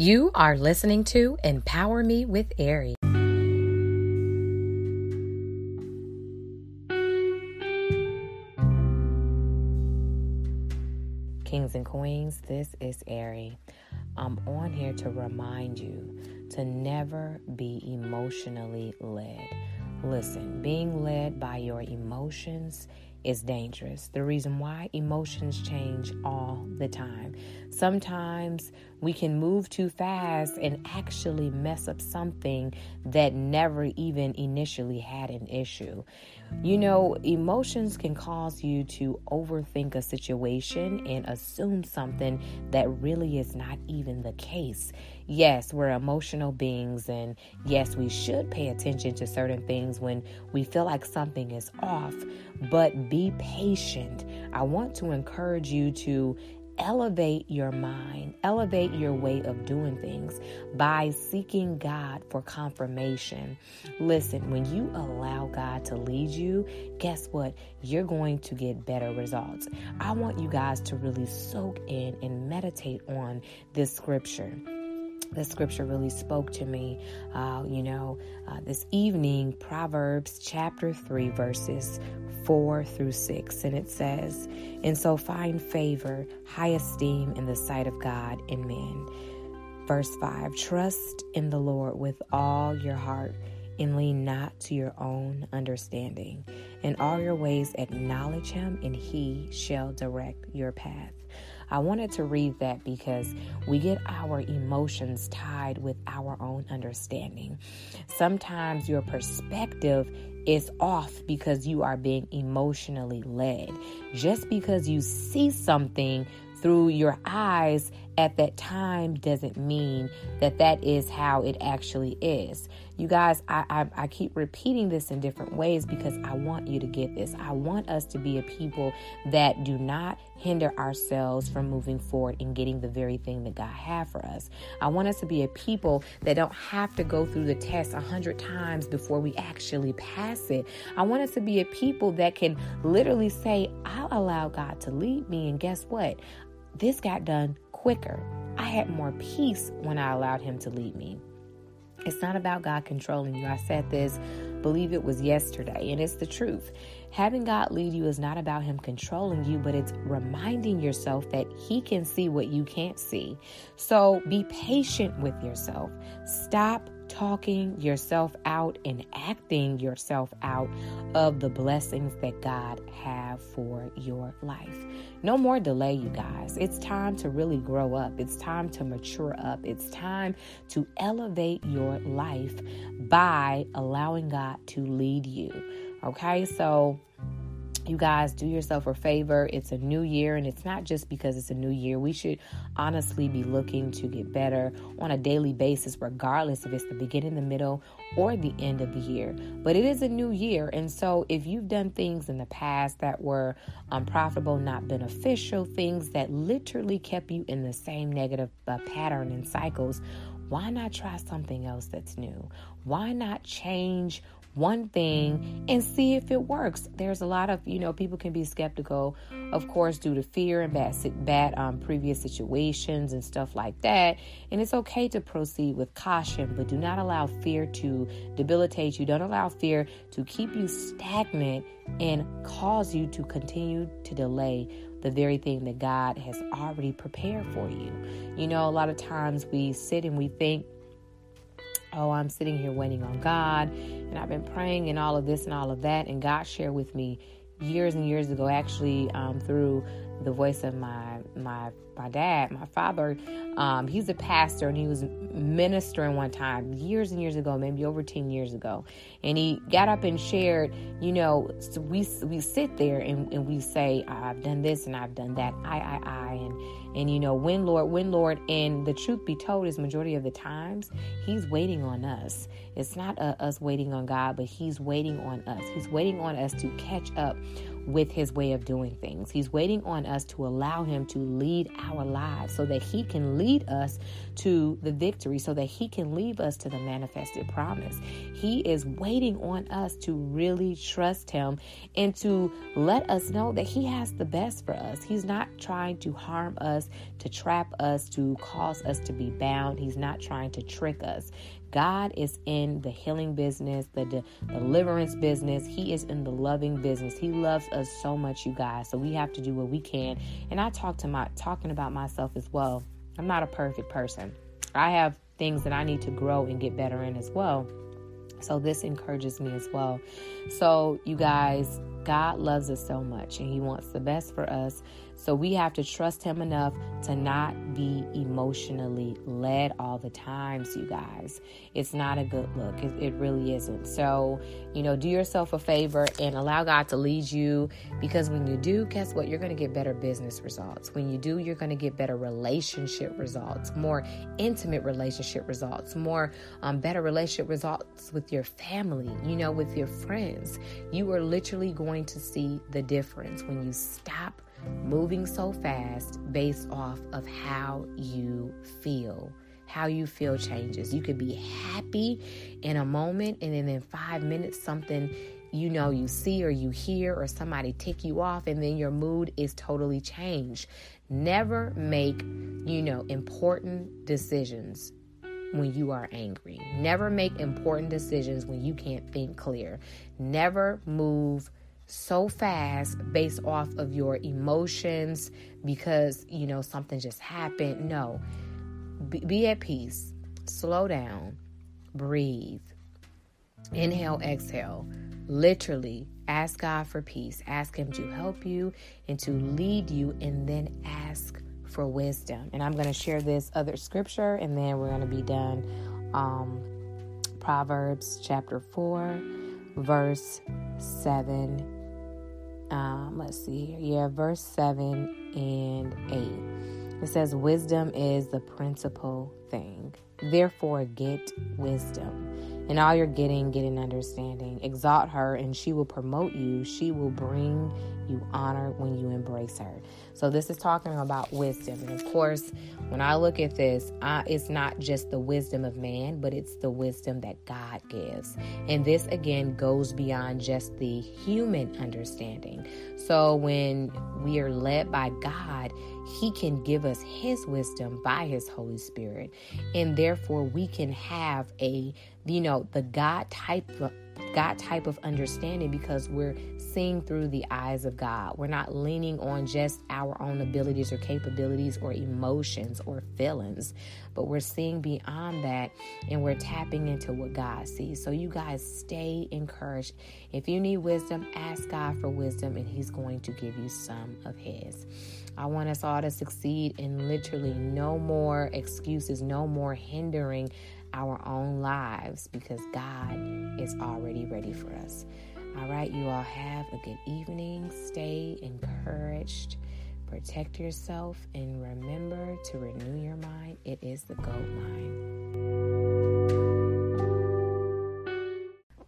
You are listening to Empower Me with Ari. Kings and Queens, this is Ari. I'm on here to remind you to never be emotionally led. Listen, being led by your emotions is dangerous. The reason why emotions change all the time. Sometimes we can move too fast and actually mess up something that never even initially had an issue. You know, emotions can cause you to overthink a situation and assume something that really is not even the case. Yes, we're emotional beings, and yes, we should pay attention to certain things when we feel like something is off, but be patient. I want to encourage you to elevate your mind, elevate your way of doing things by seeking God for confirmation. Listen, when you allow God to lead you, guess what? You're going to get better results. I want you guys to really soak in and meditate on this scripture the scripture really spoke to me. Uh, you know, uh, this evening, Proverbs chapter 3, verses 4 through 6. And it says, And so find favor, high esteem in the sight of God and men. Verse 5 Trust in the Lord with all your heart and lean not to your own understanding. In all your ways acknowledge him, and he shall direct your path. I wanted to read that because we get our emotions tied with our own understanding. Sometimes your perspective is off because you are being emotionally led. Just because you see something through your eyes at that time doesn't mean that that is how it actually is. You guys, I, I, I, keep repeating this in different ways because I want you to get this. I want us to be a people that do not hinder ourselves from moving forward and getting the very thing that God has for us. I want us to be a people that don't have to go through the test a hundred times before we actually pass it. I want us to be a people that can literally say, I'll allow God to lead me. And guess what? This got done quicker. I had more peace when I allowed Him to lead me. It's not about God controlling you. I said this, believe it was yesterday, and it's the truth. Having God lead you is not about Him controlling you, but it's reminding yourself that He can see what you can't see. So be patient with yourself. Stop talking yourself out and acting yourself out of the blessings that God have for your life. No more delay, you guys. It's time to really grow up. It's time to mature up. It's time to elevate your life by allowing God to lead you. Okay? So you guys do yourself a favor. It's a new year, and it's not just because it's a new year. We should honestly be looking to get better on a daily basis, regardless if it's the beginning, the middle, or the end of the year. But it is a new year, and so if you've done things in the past that were unprofitable, not beneficial, things that literally kept you in the same negative uh, pattern and cycles, why not try something else that's new? Why not change one thing and see if it works. There's a lot of, you know, people can be skeptical, of course, due to fear and bad, bad um, previous situations and stuff like that. And it's okay to proceed with caution, but do not allow fear to debilitate you. Don't allow fear to keep you stagnant and cause you to continue to delay the very thing that God has already prepared for you. You know, a lot of times we sit and we think, oh, I'm sitting here waiting on God and I've been praying and all of this and all of that. And God shared with me years and years ago, actually, um, through the voice of my my my dad, my father. Um, he's a pastor and he was ministering one time years and years ago, maybe over ten years ago. And he got up and shared, you know, so we we sit there and, and we say, I've done this and I've done that, I I I, and and you know, when Lord, when Lord, and the truth be told, is majority of the times He's waiting on us. It's not uh, us waiting on God, but He's waiting on us. He's waiting on us to catch up with his way of doing things. He's waiting on us to allow him to lead our lives so that he can lead us to the victory, so that he can lead us to the manifested promise. He is waiting on us to really trust him and to let us know that he has the best for us. He's not trying to harm us, to trap us, to cause us to be bound. He's not trying to trick us. God is in the healing business, the de- deliverance business. He is in the loving business. He loves us so much, you guys. So we have to do what we can. And I talk to my talking about myself as well. I'm not a perfect person. I have things that I need to grow and get better in as well. So this encourages me as well. So you guys, God loves us so much and he wants the best for us. So we have to trust him enough to not be emotionally led all the times, you guys. It's not a good look. It, it, really isn't. So, you know, do yourself a favor and allow God to lead you because when you do, guess what? You're going to get better business results. When you do, you're going to get better relationship results, more intimate relationship results, more um, better relationship results with your family, you know, with your friends. You are literally going to see the difference when you stop moving so fast based off of how you feel. How you feel changes. You could be happy in a moment, and then in five minutes, something you know you see or you hear or somebody tick you off, and then your mood is totally changed. Never make, you know, important decisions when you are angry. Never make important decisions when you can't think clear. Never move so fast based off of your emotions because you know something just happened. No, be, be at peace, slow down, breathe, inhale, exhale. Literally, ask God for peace. Ask Him to help you and to lead you, and then ask for wisdom. And I'm going to share this other scripture, and then we're going to be done. Um, Proverbs chapter 4, verse 7 um, let's see here. Yeah, verse 7 and 8. It says, Wisdom is the principal thing. Therefore, get wisdom. And all you're getting, get an understanding. Exalt her, and she will promote you. She will bring you honor when you embrace her. So, this is talking about wisdom. And of course, when I look at this, I, it's not just the wisdom of man, but it's the wisdom that God gives. And this again goes beyond just the human understanding. So, when we are led by God, He can give us His wisdom by His Holy Spirit. And therefore, we can have a, you know, the God type God type of understanding because we're seeing through the eyes of God. We're not leaning on just our own abilities or capabilities or emotions or feelings, but we're seeing beyond that and we're tapping into what God sees. So, you guys stay encouraged. If you need wisdom, ask God for wisdom and He's going to give you some of His. I want us all to succeed in literally no more excuses, no more hindering our own lives because God is already ready for us. All right, you all have a good evening. Stay encouraged. Protect yourself and remember to renew your mind. It is the gold mine.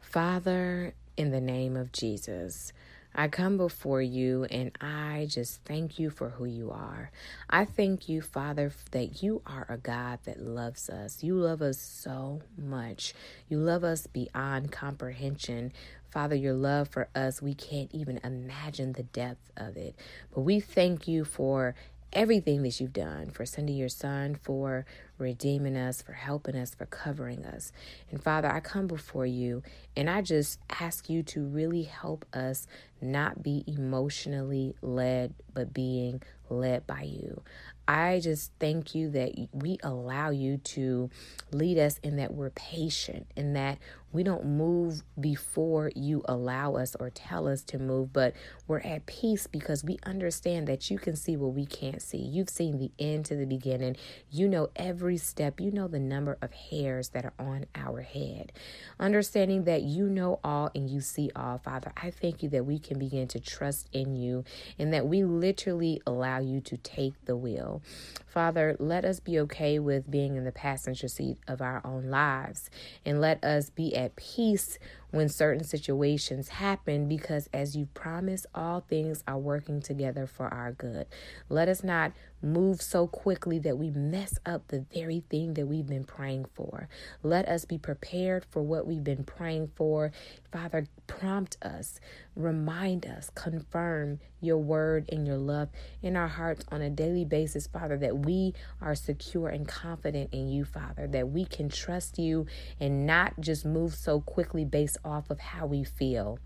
Father, in the name of Jesus, I come before you and I just thank you for who you are. I thank you, Father, that you are a God that loves us. You love us so much. You love us beyond comprehension. Father, your love for us, we can't even imagine the depth of it. But we thank you for everything that you've done, for sending your son, for redeeming us, for helping us, for covering us. And Father, I come before you and I just ask you to really help us not be emotionally led, but being led by you. I just thank you that we allow you to lead us and that we're patient and that we don't move before you allow us or tell us to move, but we're at peace because we understand that you can see what we can't see. You've seen the end to the beginning. You know every step, you know the number of hairs that are on our head. Understanding that you know all and you see all, Father, I thank you that we can begin to trust in you and that we literally allow you to take the wheel. Father, let us be okay with being in the passenger seat of our own lives and let us be at peace when certain situations happen because, as you promised, all things are working together for our good. Let us not move so quickly that we mess up the very thing that we've been praying for. Let us be prepared for what we've been praying for. Father, prompt us, remind us, confirm your word and your love in our hearts on a daily basis, Father, that we are secure and confident in you, Father, that we can trust you and not just move so quickly off of how we feel.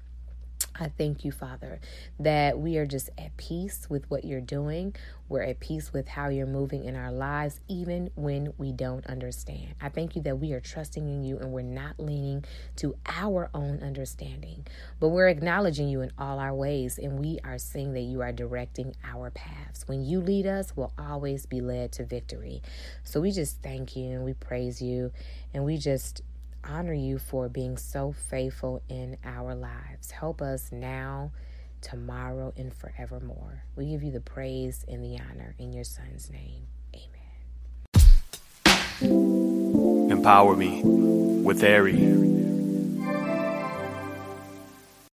I thank you, Father, that we are just at peace with what you're doing. We're at peace with how you're moving in our lives, even when we don't understand. I thank you that we are trusting in you and we're not leaning to our own understanding, but we're acknowledging you in all our ways and we are seeing that you are directing our paths. When you lead us, we'll always be led to victory. So we just thank you and we praise you and we just honor you for being so faithful in our lives. Help us now, tomorrow, and forevermore. We give you the praise and the honor in your Son's name. Amen. Empower me with Ari